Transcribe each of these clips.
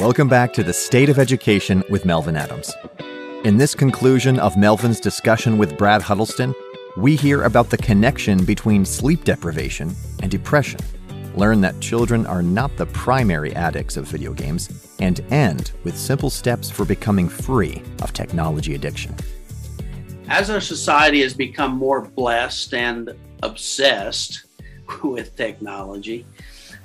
Welcome back to the State of Education with Melvin Adams. In this conclusion of Melvin's discussion with Brad Huddleston, we hear about the connection between sleep deprivation and depression, learn that children are not the primary addicts of video games, and end with simple steps for becoming free of technology addiction. As our society has become more blessed and obsessed with technology,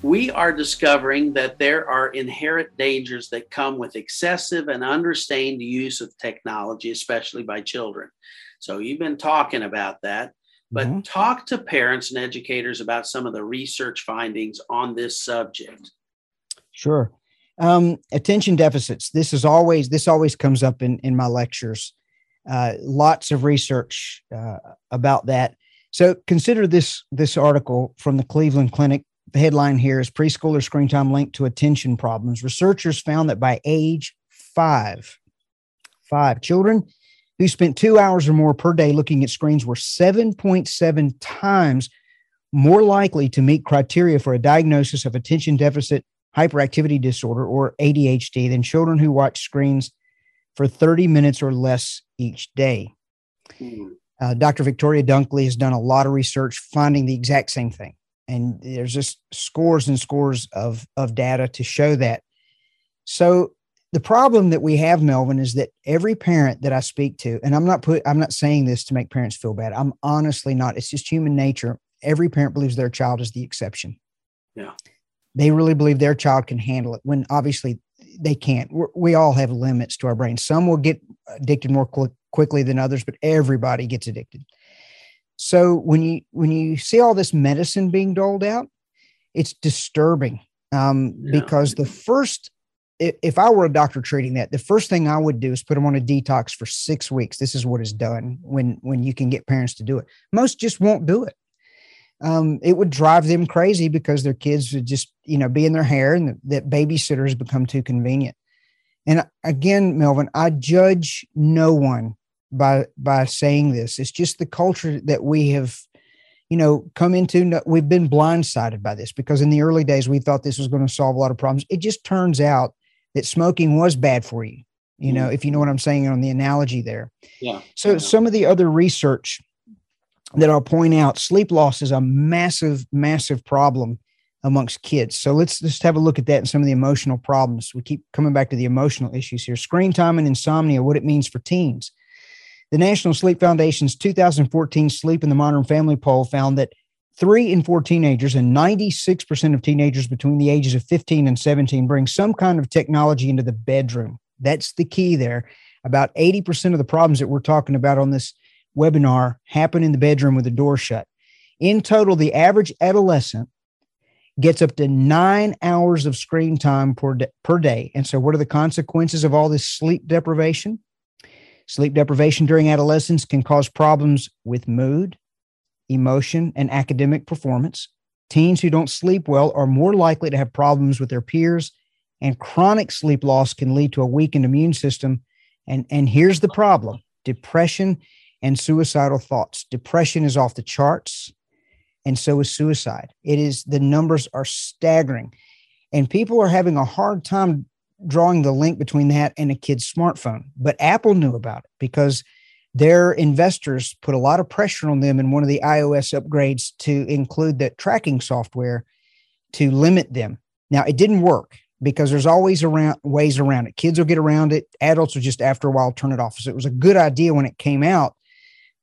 we are discovering that there are inherent dangers that come with excessive and understated use of technology, especially by children. So you've been talking about that, but mm-hmm. talk to parents and educators about some of the research findings on this subject. Sure. Um, attention deficits. This is always this always comes up in in my lectures. Uh, lots of research uh, about that. So consider this this article from the Cleveland Clinic the headline here is preschooler screen time linked to attention problems. Researchers found that by age five, five children who spent two hours or more per day looking at screens were 7.7 times more likely to meet criteria for a diagnosis of attention deficit hyperactivity disorder or ADHD than children who watch screens for 30 minutes or less each day. Hmm. Uh, Dr. Victoria Dunckley has done a lot of research finding the exact same thing and there's just scores and scores of of data to show that. So the problem that we have melvin is that every parent that i speak to and i'm not put i'm not saying this to make parents feel bad. I'm honestly not it's just human nature. Every parent believes their child is the exception. Yeah. They really believe their child can handle it when obviously they can't. We're, we all have limits to our brain some will get addicted more qu- quickly than others but everybody gets addicted so when you when you see all this medicine being doled out, it's disturbing um, yeah. because the first if I were a doctor treating that, the first thing I would do is put them on a detox for six weeks. This is what is done when when you can get parents to do it. Most just won't do it. Um, it would drive them crazy because their kids would just you know be in their hair, and that babysitters become too convenient. And again, Melvin, I judge no one by by saying this. It's just the culture that we have, you know, come into. We've been blindsided by this because in the early days we thought this was going to solve a lot of problems. It just turns out that smoking was bad for you. You know, mm-hmm. if you know what I'm saying on the analogy there. Yeah. So yeah. some of the other research that I'll point out, sleep loss is a massive, massive problem amongst kids. So let's just have a look at that and some of the emotional problems. We keep coming back to the emotional issues here. Screen time and insomnia, what it means for teens. The National Sleep Foundation's 2014 Sleep in the Modern Family poll found that three in four teenagers and 96% of teenagers between the ages of 15 and 17 bring some kind of technology into the bedroom. That's the key there. About 80% of the problems that we're talking about on this webinar happen in the bedroom with the door shut. In total, the average adolescent gets up to nine hours of screen time per, per day. And so, what are the consequences of all this sleep deprivation? Sleep deprivation during adolescence can cause problems with mood, emotion, and academic performance. Teens who don't sleep well are more likely to have problems with their peers, and chronic sleep loss can lead to a weakened immune system. And, and here's the problem depression and suicidal thoughts. Depression is off the charts, and so is suicide. It is the numbers are staggering, and people are having a hard time drawing the link between that and a kid's smartphone. But Apple knew about it because their investors put a lot of pressure on them in one of the iOS upgrades to include that tracking software to limit them. Now, it didn't work because there's always around ways around it. Kids will get around it. Adults will just after a while turn it off. So it was a good idea when it came out.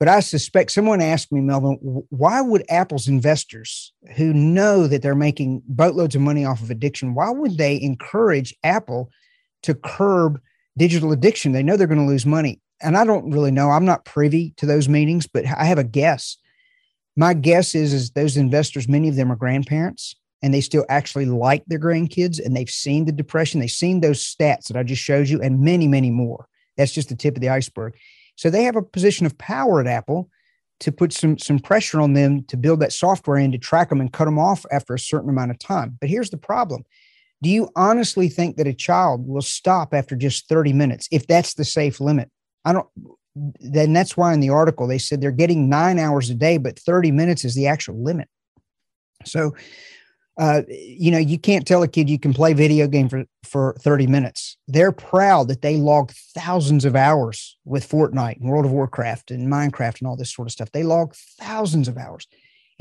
But I suspect someone asked me, Melvin, why would Apple's investors who know that they're making boatloads of money off of addiction, why would they encourage Apple to curb digital addiction? They know they're going to lose money. And I don't really know. I'm not privy to those meetings, but I have a guess. My guess is, is those investors, many of them are grandparents and they still actually like their grandkids and they've seen the depression. They've seen those stats that I just showed you and many, many more. That's just the tip of the iceberg. So they have a position of power at Apple to put some some pressure on them to build that software in to track them and cut them off after a certain amount of time. But here's the problem. Do you honestly think that a child will stop after just 30 minutes if that's the safe limit? I don't then that's why in the article they said they're getting 9 hours a day but 30 minutes is the actual limit. So uh, you know, you can't tell a kid you can play video game for, for 30 minutes. They're proud that they log thousands of hours with Fortnite and World of Warcraft and Minecraft and all this sort of stuff. They log thousands of hours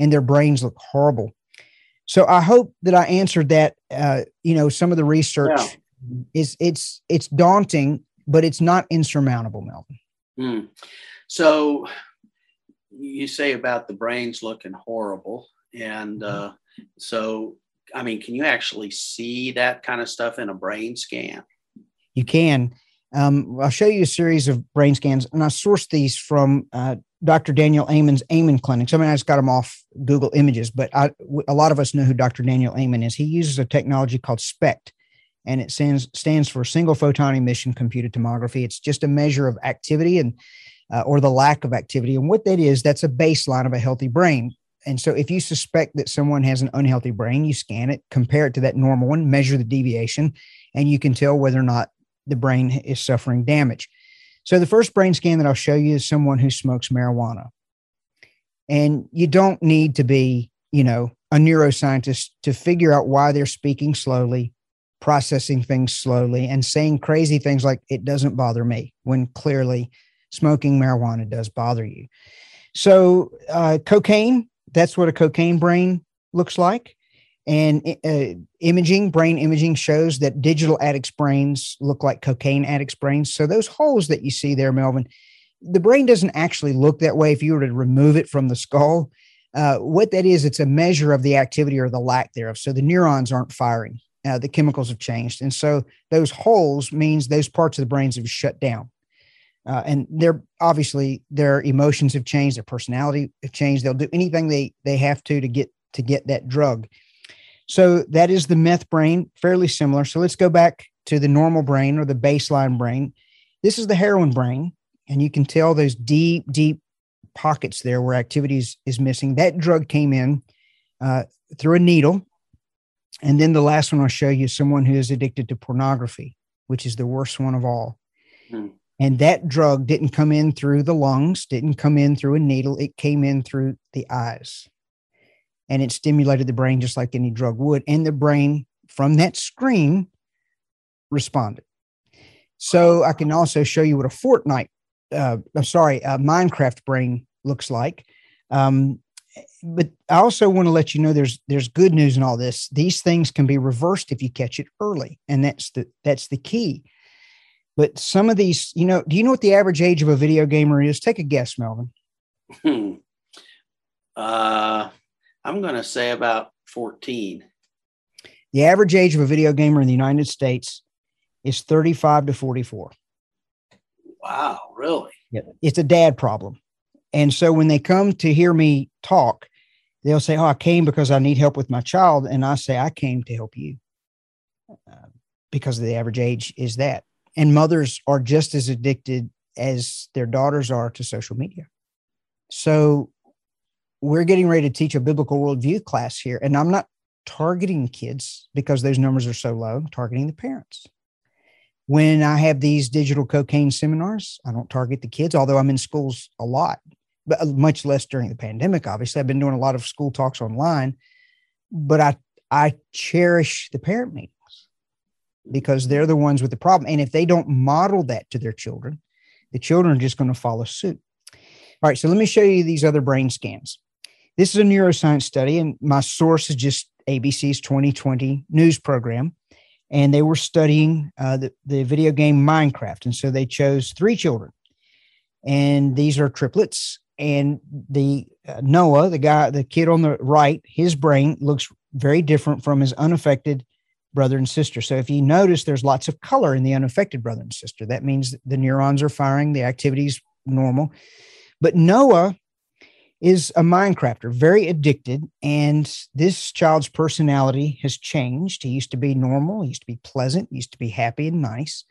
and their brains look horrible. So I hope that I answered that. Uh, you know, some of the research yeah. is it's it's daunting, but it's not insurmountable, Melvin. Mm. So you say about the brains looking horrible, and mm-hmm. uh, so I mean, can you actually see that kind of stuff in a brain scan? You can. Um, I'll show you a series of brain scans, and I sourced these from uh, Dr. Daniel Amen's Amen Clinic. Mean, I just got them off Google Images, but a lot of us know who Dr. Daniel Amen is. He uses a technology called SPECT, and it stands stands for single photon emission computed tomography. It's just a measure of activity and uh, or the lack of activity. And what that is, that's a baseline of a healthy brain. And so, if you suspect that someone has an unhealthy brain, you scan it, compare it to that normal one, measure the deviation, and you can tell whether or not the brain is suffering damage. So, the first brain scan that I'll show you is someone who smokes marijuana. And you don't need to be, you know, a neuroscientist to figure out why they're speaking slowly, processing things slowly, and saying crazy things like, it doesn't bother me, when clearly smoking marijuana does bother you. So, uh, cocaine, that's what a cocaine brain looks like. And uh, imaging, brain imaging shows that digital addicts' brains look like cocaine addicts' brains. So, those holes that you see there, Melvin, the brain doesn't actually look that way if you were to remove it from the skull. Uh, what that is, it's a measure of the activity or the lack thereof. So, the neurons aren't firing. Uh, the chemicals have changed. And so those holes means those parts of the brains have shut down uh, and they're obviously their emotions have changed their personality have changed. They'll do anything they they have to to get to get that drug. So that is the meth brain fairly similar. So let's go back to the normal brain or the baseline brain. This is the heroin brain and you can tell those deep deep pockets there where activities is missing. That drug came in uh, through a needle. And then the last one i'll show you is someone who is addicted to pornography which is the worst one of all. Hmm. And that drug didn't come in through the lungs, didn't come in through a needle, it came in through the eyes. And it stimulated the brain just like any drug would. And the brain, from that screen, responded. So I can also show you what a Fortnite, uh, I'm sorry, a Minecraft brain looks like. Um, but I also want to let you know there's there's good news in all this. These things can be reversed if you catch it early, and that's the that's the key. But some of these, you know, do you know what the average age of a video gamer is? Take a guess, Melvin. Hmm. Uh, I'm going to say about 14. The average age of a video gamer in the United States is 35 to 44. Wow, really? Yeah, it's a dad problem. And so when they come to hear me talk, they'll say, Oh, I came because I need help with my child. And I say, I came to help you uh, because the average age is that and mothers are just as addicted as their daughters are to social media. So we're getting ready to teach a biblical worldview class here. And I'm not targeting kids because those numbers are so low, I'm targeting the parents. When I have these digital cocaine seminars, I don't target the kids, although I'm in schools a lot, but uh, much less during the pandemic. Obviously, I've been doing a lot of school talks online, but I I cherish the parent meeting because they're the ones with the problem. And if they don't model that to their children, the children are just going to follow suit. All right, so let me show you these other brain scans. This is a neuroscience study, and my source is just ABC's 20/20 news program. And they were studying uh, the, the video game Minecraft. And so they chose three children. And these are triplets. And the uh, Noah, the guy, the kid on the right, his brain looks very different from his unaffected brother and sister. So if you notice, there's lots of color in the unaffected brother and sister. That means the neurons are firing, the activity's normal. But Noah is a Minecrafter, very addicted, and this child's personality has changed. He used to be normal, he used to be pleasant, he used to be happy and nice.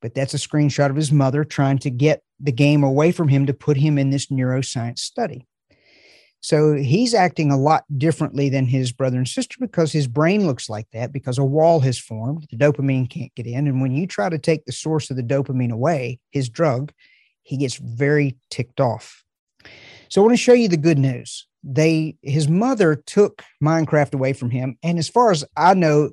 But that's a screenshot of his mother trying to get the game away from him to put him in this neuroscience study. So he's acting a lot differently than his brother and sister because his brain looks like that because a wall has formed. The dopamine can't get in. And when you try to take the source of the dopamine away, his drug, he gets very ticked off. So I want to show you the good news. they his mother took Minecraft away from him, and as far as I know,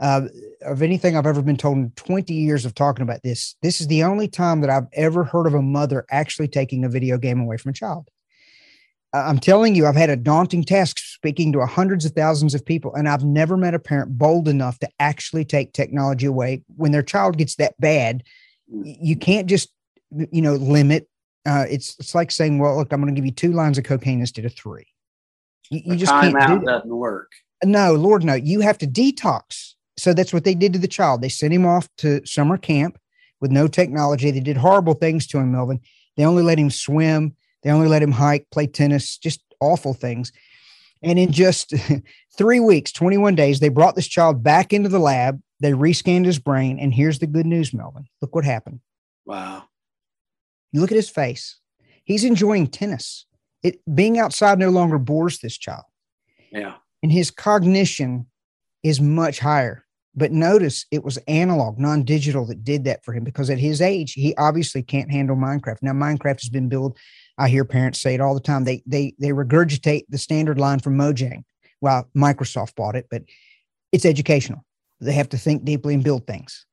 uh, of anything I've ever been told in 20 years of talking about this, this is the only time that I've ever heard of a mother actually taking a video game away from a child. I'm telling you, I've had a daunting task speaking to hundreds of thousands of people, and I've never met a parent bold enough to actually take technology away when their child gets that bad. You can't just, you know, limit. Uh, it's it's like saying, "Well, look, I'm going to give you two lines of cocaine instead of three. You, you just can't do that. doesn't work. No, Lord, no. You have to detox. So that's what they did to the child. They sent him off to summer camp with no technology. They did horrible things to him, Melvin. They only let him swim they only let him hike, play tennis, just awful things. And in just three weeks, 21 days, they brought this child back into the lab. They rescanned his brain. And here's the good news, Melvin. Look what happened. Wow. You look at his face. He's enjoying tennis. It being outside no longer bores this child. Yeah. And his cognition is much higher. But notice it was analog, non digital that did that for him because at his age, he obviously can't handle Minecraft. Now, Minecraft has been built I hear parents say it all the time. They they they regurgitate the standard line from Mojang. Well, Microsoft bought it, but it's educational. They have to think deeply and build things.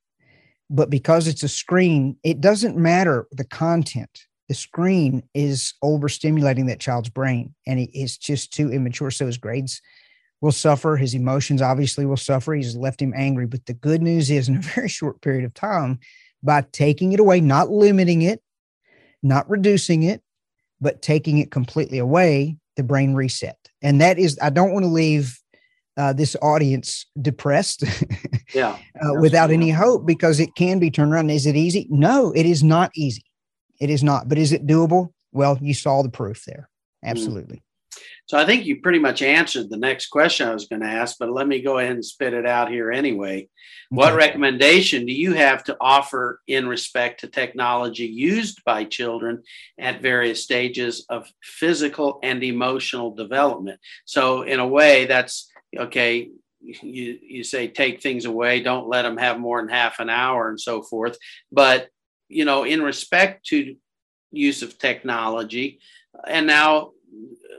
But because it's a screen, it doesn't matter the content. The screen is overstimulating that child's brain, and it's just too immature. So his grades will suffer. His emotions obviously will suffer. He's left him angry. But the good news is, in a very short period of time, by taking it away, not limiting it, not reducing it, but taking it completely away, the brain reset. And that is, I don't want to leave uh, this audience depressed yeah, uh, without any hope because it can be turned around. Is it easy? No, it is not easy. It is not. But is it doable? Well, you saw the proof there. Mm. So I think you pretty much answered the next question I was going to ask, but let me go ahead and spit it out here anyway. Okay. What recommendation do you have to offer in respect to technology used by children at various stages of physical and emotional development? So, in a way, that's okay. You, you say take things away, don't let them have more than half an hour and so forth. But, you know, in respect to use of technology, and now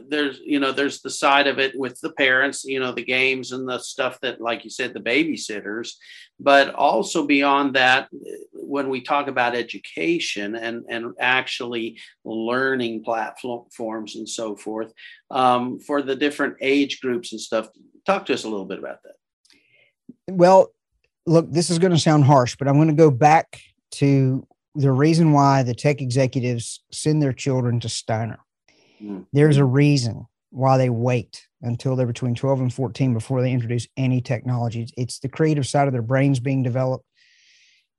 there's you know there's the side of it with the parents you know the games and the stuff that like you said the babysitters. But also beyond that when we talk about education and and actually learning platforms and so forth um, for the different age groups and stuff talk to us a little bit about that. Well look this is going to sound harsh but i'm going to go back to the reason why the tech executives send their children to steiner Mm. There's a reason why they wait until they're between 12 and 14 before they introduce any technology. It's the creative side of their brains being developed.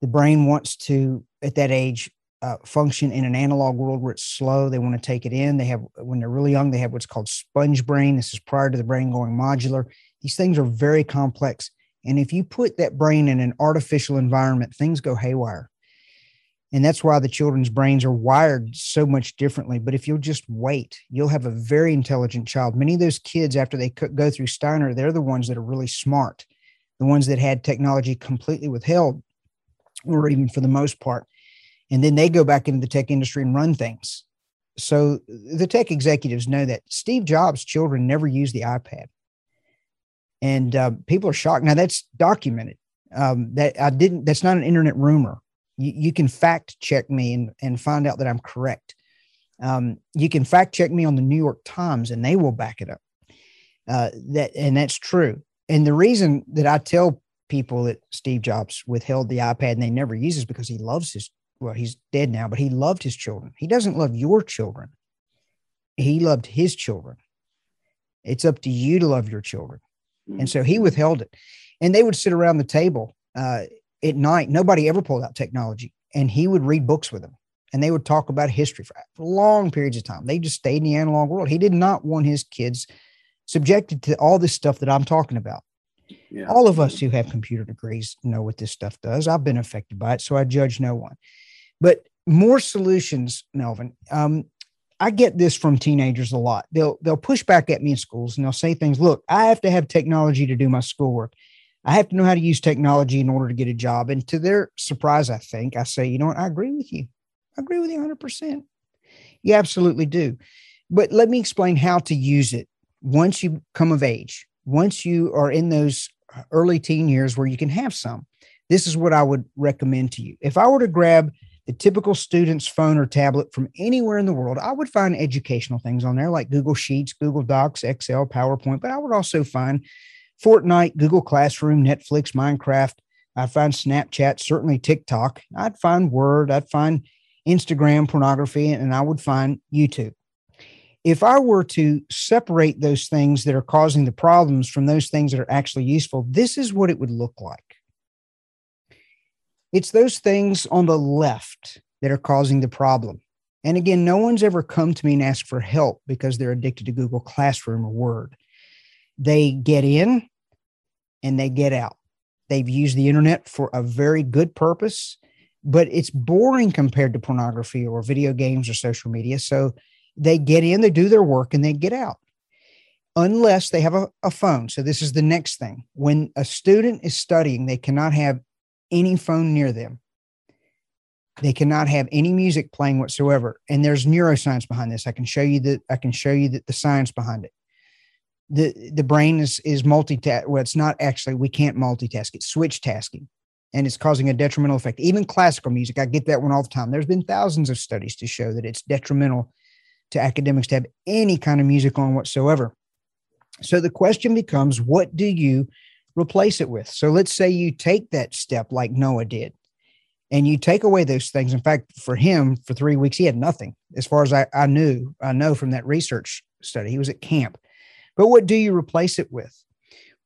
The brain wants to, at that age, uh, function in an analog world where it's slow. They want to take it in. They have, when they're really young, they have what's called sponge brain. This is prior to the brain going modular. These things are very complex. And if you put that brain in an artificial environment, things go haywire. And that's why the children's brains are wired so much differently. But if you'll just wait, you'll have a very intelligent child. Many of those kids, after they go through Steiner, they're the ones that are really smart, the ones that had technology completely withheld, or even for the most part. And then they go back into the tech industry and run things. So the tech executives know that Steve Jobs' children never used the iPad. And uh, people are shocked. Now that's documented. Um, that I didn't, that's not an internet rumor you, you can fact check me and, and find out that I'm correct. Um, you can fact check me on the New York Times and they will back it up. Uh, that and that's true. And the reason that I tell people that Steve Jobs withheld the iPad and they never use is because he loves his well, he's dead now, but he loved his children. He doesn't love your children. He loved his children. It's up to you to love your children. And so he withheld it. And they would sit around the table uh, at night, nobody ever pulled out technology. And he would read books with them and they would talk about history for, for long periods of time. They just stayed in the analog world. He did not want his kids subjected to all this stuff that I'm talking about. Yeah. All of us who have computer degrees know what this stuff does. I've been affected by it, so I judge no one. But more solutions, Melvin. Um, I get this from teenagers a lot. They'll they'll push back at me in schools and they'll say things. Look, I have to have technology to do my schoolwork. I have to know how to use technology in order to get a job. And to their surprise, I think I say, you know what? I agree with you. I agree with you 100%. You absolutely do. But let me explain how to use it once you come of age, once you are in those uh, early teen years where you can have some. This is what I would recommend to you. If I were to grab the typical student's phone or tablet from anywhere in the world, I would find educational things on there like Google Sheets, Google Docs, Excel, PowerPoint, but I would also find Fortnite, Google Classroom, Netflix, Minecraft. I'd find Snapchat, certainly TikTok. I'd find Word, I'd find Instagram pornography, and I would find YouTube. If I were to separate those things that are causing the problems from those things that are actually useful, this is what it would look like. It's those things on the left that are causing the problem. And again, no one's ever come to me and asked for help because they're addicted to Google Classroom or Word. They get in and they get out. They've used the internet for a very good purpose, but it's boring compared to pornography or video games or social media. So they get in, they do their work, and they get out unless they have a, a, phone. So, this is the next thing. When a student is studying, they cannot have any phone near them. They cannot have any music playing whatsoever. And there's neuroscience behind this. I can show you that I can show you that the science behind it. The the brain is is multitask. Well, it's not actually, we can't multitask, it's switch tasking. And it's causing a detrimental effect. Even classical music, I get that one all the time. There's been thousands of studies to show that it's detrimental to academics to have any kind of music on whatsoever. So the question becomes what do you replace it with. So let's say you take that step like Noah did and you take away those things. In fact, for him, for three weeks, he had nothing. As far as I, I knew, I know from that research study, he was at camp. But what do you replace it with?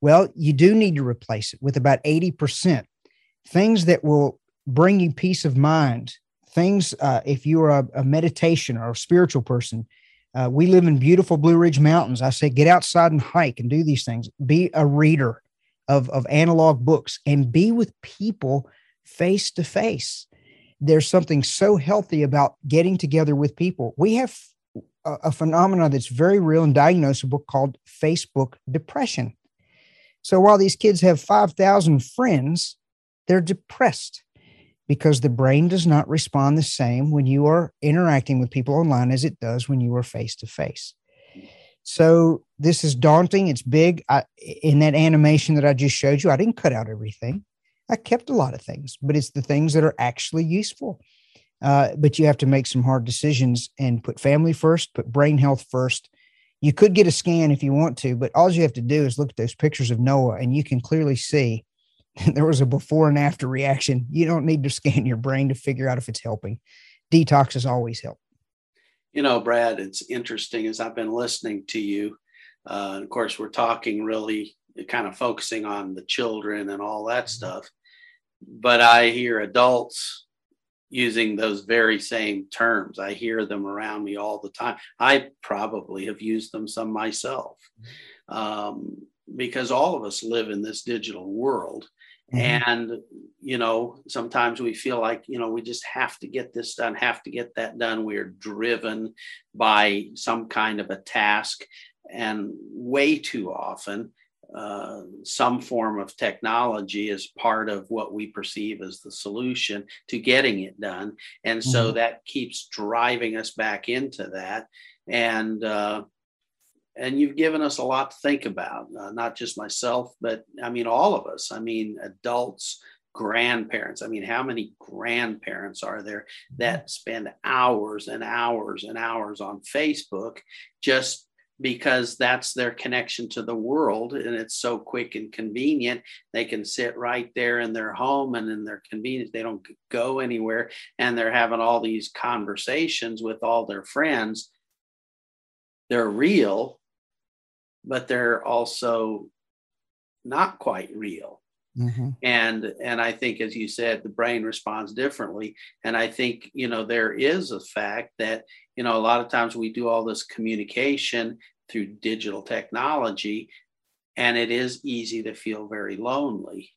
Well, you do need to replace it with about 80% things that will bring you peace of mind. Things, uh, if you are a, a meditation or a spiritual person, uh, we live in beautiful Blue Ridge Mountains. I say get outside and hike and do these things. Be a reader of, of analog books and be with people face to face. There's something so healthy about getting together with people. We have a, a phenomenon that's very real and diagnosable called Facebook depression. So while these kids have 5,000 friends, they're depressed because the brain does not respond the same when you are interacting with people online as it does when you are face to face. So this is daunting. It's big. I, in that animation that I just showed you, I didn't cut out everything. I kept a lot of things, but it's the things that are actually useful. Uh, but you have to make some hard decisions and put family first, put brain health first. You could get a scan if you want to, but all you have to do is look at those pictures of Noah and you can clearly see there was a before and after reaction. You don't need to scan your brain to figure out if it's helping. Detox has always helped. You know, Brad, it's interesting as I've been listening to you. Uh, of course, we're talking really kind of focusing on the children and all that mm-hmm. stuff. But I hear adults using those very same terms. I hear them around me all the time. I probably have used them some myself um, because all of us live in this digital world. Mm-hmm. And, you know, sometimes we feel like, you know, we just have to get this done, have to get that done. We're driven by some kind of a task. And way too often, uh, some form of technology is part of what we perceive as the solution to getting it done. And so mm-hmm. that keeps driving us back into that. And, uh, and you've given us a lot to think about, uh, not just myself, but I mean, all of us. I mean, adults, grandparents. I mean, how many grandparents are there that spend hours and hours and hours on Facebook just because that's their connection to the world and it's so quick and convenient. They can sit right there in their home and in their convenience. They don't go anywhere and they're having all these conversations with all their friends. They're real but they're also not quite real. Mm-hmm. And and I think, as you said, the brain responds differently. And I think you know there is a fact that you know a lot of times we do all this communication through digital technology, and it is easy to feel very lonely,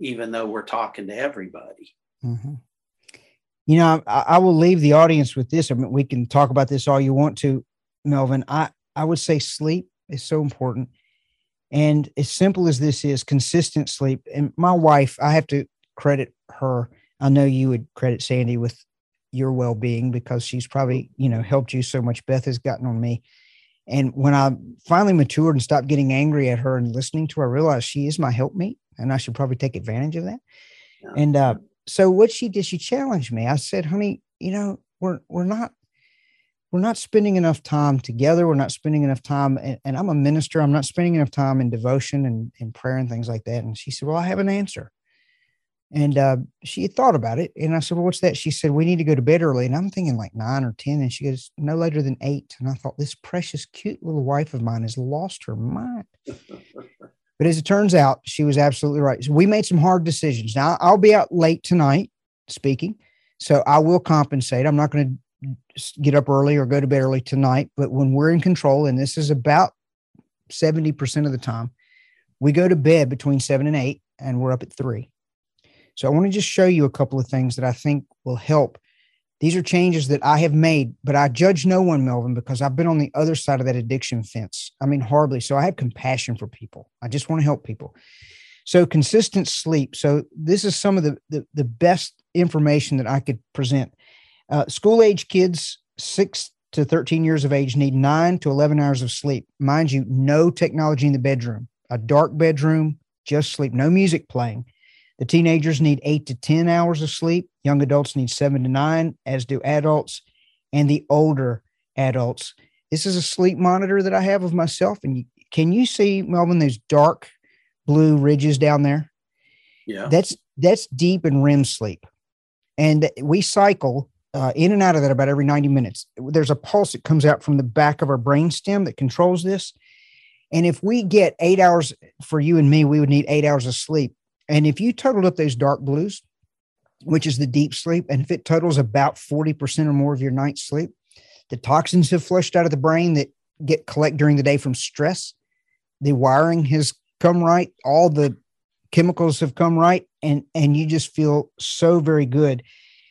even though we're talking to everybody. Mm-hmm. You know, I, I will leave the audience with this. I mean, we can talk about this all you want to, Melvin. I I would say sleep is so important. And as simple as this is, consistent sleep. And my wife, I have to credit her. I know you would credit Sandy with your well-being because she's probably you know helped you so much beth has gotten on me and when i finally matured and stopped getting angry at her and listening to her i realized she is my helpmate and i should probably take advantage of that yeah. and uh, so what she did she challenged me i said honey you know we're we're not we're not spending enough time together we're not spending enough time and, and i'm a minister i'm not spending enough time in devotion and, and prayer and things like that and she said well i have an answer and uh, she thought about it. And I said, Well, what's that? She said, We need to go to bed early. And I'm thinking like nine or 10. And she goes, No later than eight. And I thought, This precious, cute little wife of mine has lost her mind. but as it turns out, she was absolutely right. So we made some hard decisions. Now, I'll be out late tonight speaking. So I will compensate. I'm not going to get up early or go to bed early tonight. But when we're in control, and this is about 70% of the time, we go to bed between seven and eight, and we're up at three. So I want to just show you a couple of things that I think will help. These are changes that I have made, but I judge no one, Melvin, because I've been on the other side of that addiction fence. I mean, horribly. So I have compassion for people. I just want to help people. So consistent sleep. So this is some of the the, the best information that I could present. Uh, school age kids, six to 13 years of age, need nine to 11 hours of sleep. Mind you, no technology in the bedroom, a dark bedroom, just sleep, no music playing. The teenagers need eight to 10 hours of sleep. Young adults need seven to nine, as do adults and the older adults. This is a sleep monitor that I have of myself. And you, can you see, Melvin, those dark blue ridges down there? Yeah. That's that's deep and REM sleep. And we cycle uh, in and out of that about every 90 minutes. There's a pulse that comes out from the back of our brain stem that controls this. And if we get eight hours for you and me, we would need eight hours of sleep. And if you total up those dark blues, which is the deep sleep, and if it totals about 40% or more of your night's sleep, the toxins have flushed out of the brain that get collect during the day from stress. The wiring has come right, all the chemicals have come right, and and you just feel so very good.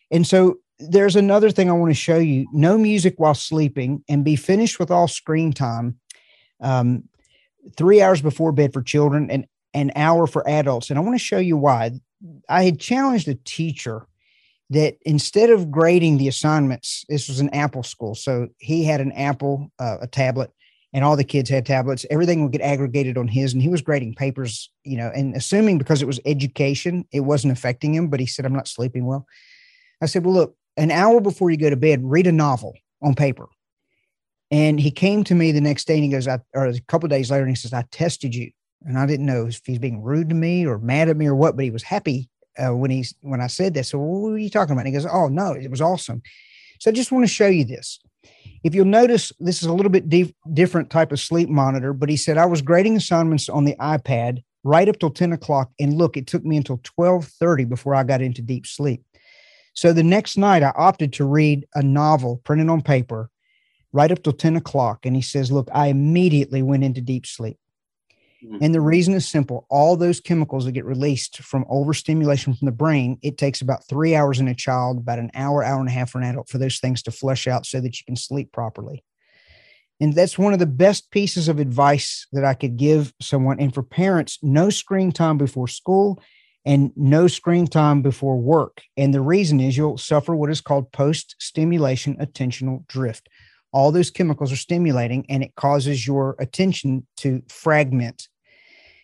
And so there's another thing I want to show you: no music while sleeping, and be finished with all screen time. Um, three hours before bed for children and an hour for adults. And I want to show you why. I had challenged a teacher that instead of grading the assignments, this was an Apple school. So he had an Apple, uh, a tablet, and all the kids had tablets. Everything would get aggregated on his, and he was grading papers, you know, and assuming because it was education, it wasn't affecting him. But he said, I'm not sleeping well. I said, Well, look, an hour before you go to bed, read a novel on paper. And he came to me the next day and he goes, I, or a couple days later, and he says, I tested you and I didn't know if he's being rude to me or mad at me or what, but he was happy uh, when he's when I said that. So what are you talking about? And he goes, "Oh no, it was awesome." So I just want to show you this. If you'll notice, this is a little bit different type of sleep monitor. But he said I was grading assignments on the iPad right up till ten o'clock, and look, it took me until twelve thirty before I got into deep sleep. So the next night, I opted to read a novel printed on paper right up till 10 o'clock. And he says, Look, I immediately went into deep sleep. Mm-hmm. And the reason is simple all those chemicals that get released from overstimulation from the brain, it takes about three hours in a child, about an hour, hour and a half for an adult for those things to flush out so that you can sleep properly. And that's one of the best pieces of advice that I could give someone. And for parents, no screen time before school and no screen time before work. And the reason is you'll suffer what is called post stimulation attentional drift all those chemicals are stimulating and it causes your attention to fragment.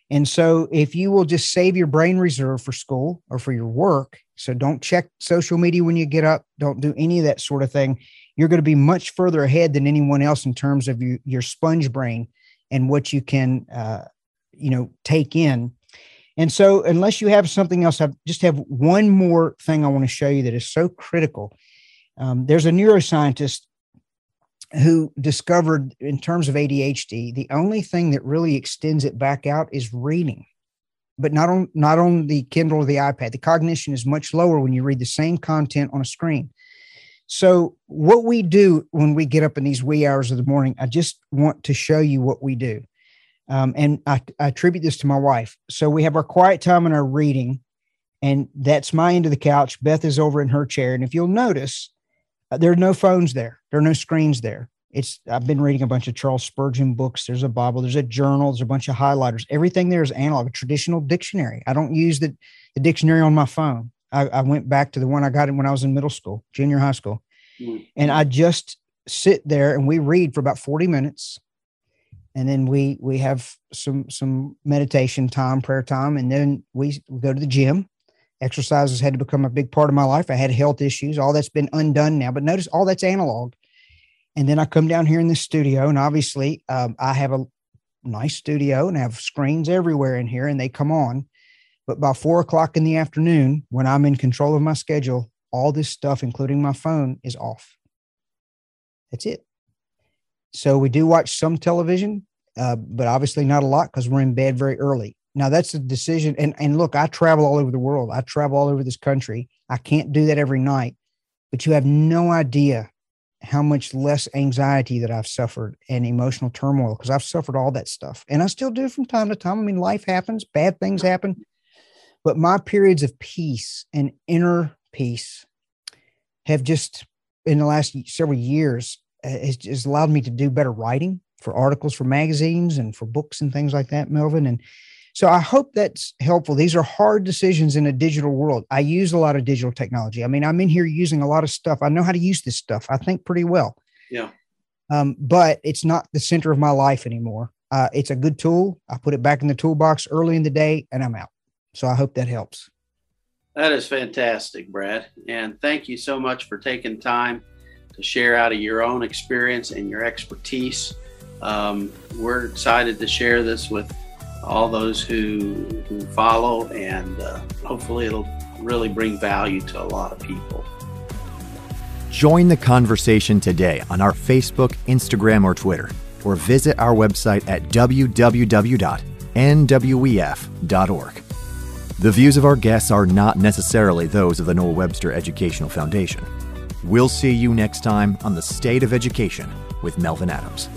And so, if you will just save your brain reserve for school or for your work, so don't check social media when you get up, don't do any of that sort of thing, you're going to be much further ahead than anyone else in terms of your, your sponge brain and what you can, uh, you know, take in. And so, unless you have something else, I just have one more thing I want to show you that is so critical. Um, there's a neuroscientist who discovered in terms of ADHD, the only thing that really extends it back out is reading, but not on not on the Kindle or the iPad. The cognition is much lower when you read the same content on a screen. So, what we do when we get up in these wee hours of the morning, I just want to show you what we do. Um, and I, I attribute this to my wife. So, we have our quiet time and our reading, and that's my end of the couch. Beth is over in her chair. And if you'll notice, uh, there are no phones there. There are no screens there. It's I've been reading a bunch of Charles Spurgeon books. There's a Bible. There's a journal. There's a bunch of highlighters. Everything there is analog, a traditional dictionary. I don't use the, the dictionary on my phone. I, I went back to the one I got when I was in middle school, junior high school. Mm-hmm. And I just sit there and we read for about 40 minutes. And then we we have some some meditation time, prayer time, and then we, we go to the gym. exercises had to become a big part of my life. I had health issues. All that's been undone now. But notice all that's analog. And then I come down here in the studio, and obviously um, I have a nice studio and I have screens everywhere in here, and they come on. But by four o'clock in the afternoon, when I'm in control of my schedule, all this stuff, including my phone, is off. That's it. So we do watch some television, uh, but obviously not a lot because we're in bed very early. Now that's a decision. And and look, I travel all over the world. I travel all over this country. I can't do that every night, but you have no idea how much less anxiety that I've suffered and emotional turmoil because I've suffered all that stuff. And I still do from time to time. I mean, life happens, bad things happen. But my periods of peace and inner peace have just, in the last several years, has, has allowed me to do better writing for articles for magazines and for books and things like that, Melvin. And so I hope that's helpful. These are hard decisions in a digital world. I use a lot of digital technology. I mean, I'm in here using a lot of stuff. I know how to use this stuff. I think pretty well. Yeah. Um, but it's not the center of my life anymore. Uh, it's a good tool. I put it back in the toolbox early in the day and I'm out. So I hope that helps. That is fantastic, Brad. And thank you so much for taking time to share out of your own experience and your expertise. Um, we're excited to share this with all those who, who follow, and uh, hopefully it'll really bring value to a lot of people. Join the conversation today on our Facebook, Instagram, or Twitter, or visit our website at www.nwef.org. The views of our guests are not necessarily those of the Noah Webster Educational Foundation. We'll see you next time on The State of Education with Melvin Adams.